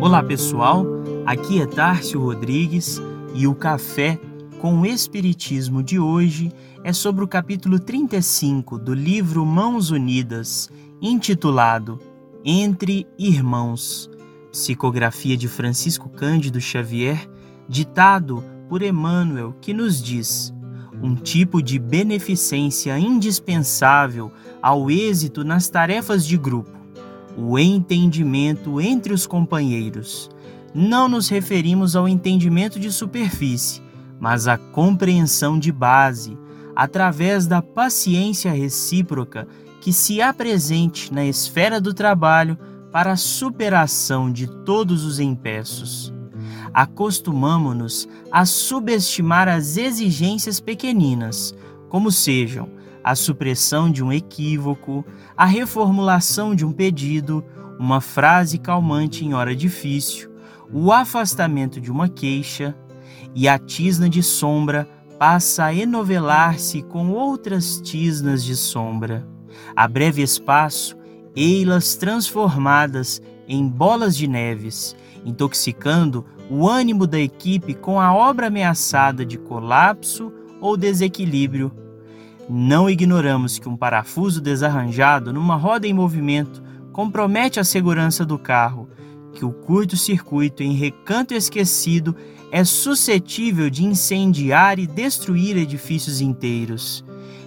Olá pessoal, aqui é Tárcio Rodrigues e o Café com o Espiritismo de hoje é sobre o capítulo 35 do livro Mãos Unidas, intitulado Entre Irmãos, psicografia de Francisco Cândido Xavier, ditado por Emmanuel, que nos diz: um tipo de beneficência indispensável ao êxito nas tarefas de grupo o entendimento entre os companheiros. Não nos referimos ao entendimento de superfície, mas à compreensão de base, através da paciência recíproca que se apresente na esfera do trabalho para a superação de todos os empeços. Acostumamo-nos a subestimar as exigências pequeninas, como sejam a supressão de um equívoco, a reformulação de um pedido, uma frase calmante em hora difícil, o afastamento de uma queixa, e a tisna de sombra passa a enovelar-se com outras tisnas de sombra. A breve espaço, ei-las transformadas em bolas de neves, intoxicando o ânimo da equipe com a obra ameaçada de colapso ou desequilíbrio não ignoramos que um parafuso desarranjado numa roda em movimento compromete a segurança do carro, que o curto-circuito em recanto esquecido é suscetível de incendiar e destruir edifícios inteiros.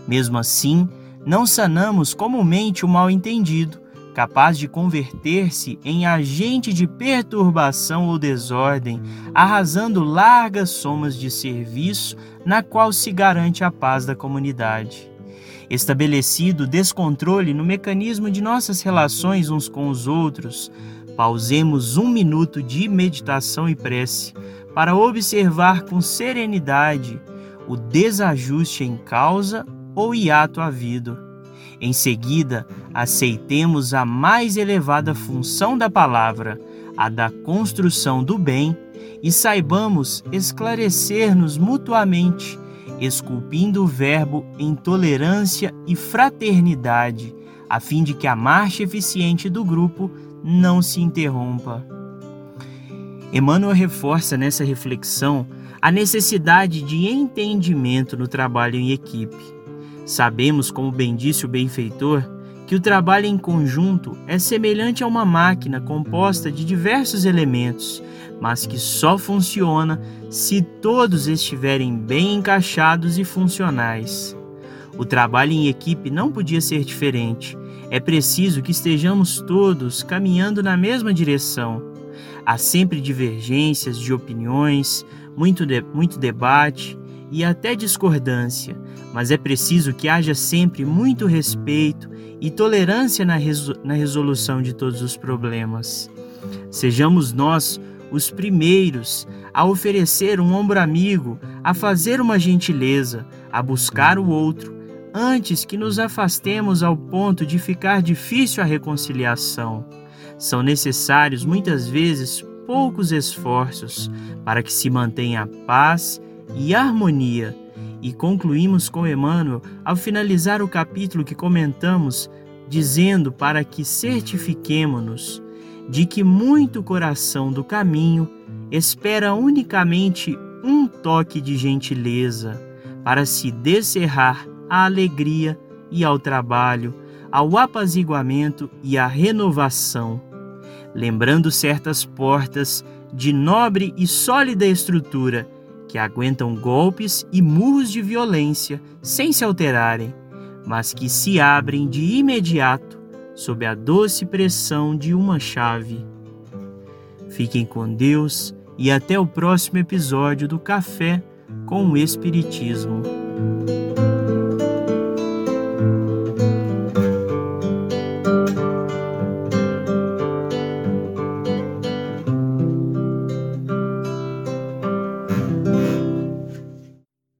Mesmo assim, não sanamos comumente o mal-entendido, capaz de converter-se em agente de perturbação ou desordem, arrasando largas somas de serviço na qual se garante a paz da comunidade. Estabelecido descontrole no mecanismo de nossas relações uns com os outros, pausemos um minuto de meditação e prece para observar com serenidade o desajuste em causa ou hiato havido em seguida, aceitemos a mais elevada função da palavra, a da construção do bem, e saibamos esclarecer-nos mutuamente, esculpindo o Verbo em tolerância e fraternidade, a fim de que a marcha eficiente do grupo não se interrompa. Emmanuel reforça nessa reflexão a necessidade de entendimento no trabalho em equipe Sabemos, como bem disse o benfeitor, que o trabalho em conjunto é semelhante a uma máquina composta de diversos elementos, mas que só funciona se todos estiverem bem encaixados e funcionais. O trabalho em equipe não podia ser diferente. É preciso que estejamos todos caminhando na mesma direção. Há sempre divergências de opiniões, muito, de, muito debate, e até discordância, mas é preciso que haja sempre muito respeito e tolerância na, na resolução de todos os problemas. Sejamos nós os primeiros a oferecer um ombro amigo, a fazer uma gentileza, a buscar o outro, antes que nos afastemos ao ponto de ficar difícil a reconciliação. São necessários muitas vezes poucos esforços para que se mantenha a paz e harmonia. E concluímos com Emmanuel ao finalizar o capítulo que comentamos, dizendo para que certifiquemo-nos de que muito coração do caminho espera unicamente um toque de gentileza para se descerrar à alegria e ao trabalho, ao apaziguamento e à renovação, lembrando certas portas de nobre e sólida estrutura que aguentam golpes e murros de violência sem se alterarem, mas que se abrem de imediato sob a doce pressão de uma chave. Fiquem com Deus e até o próximo episódio do Café com o Espiritismo.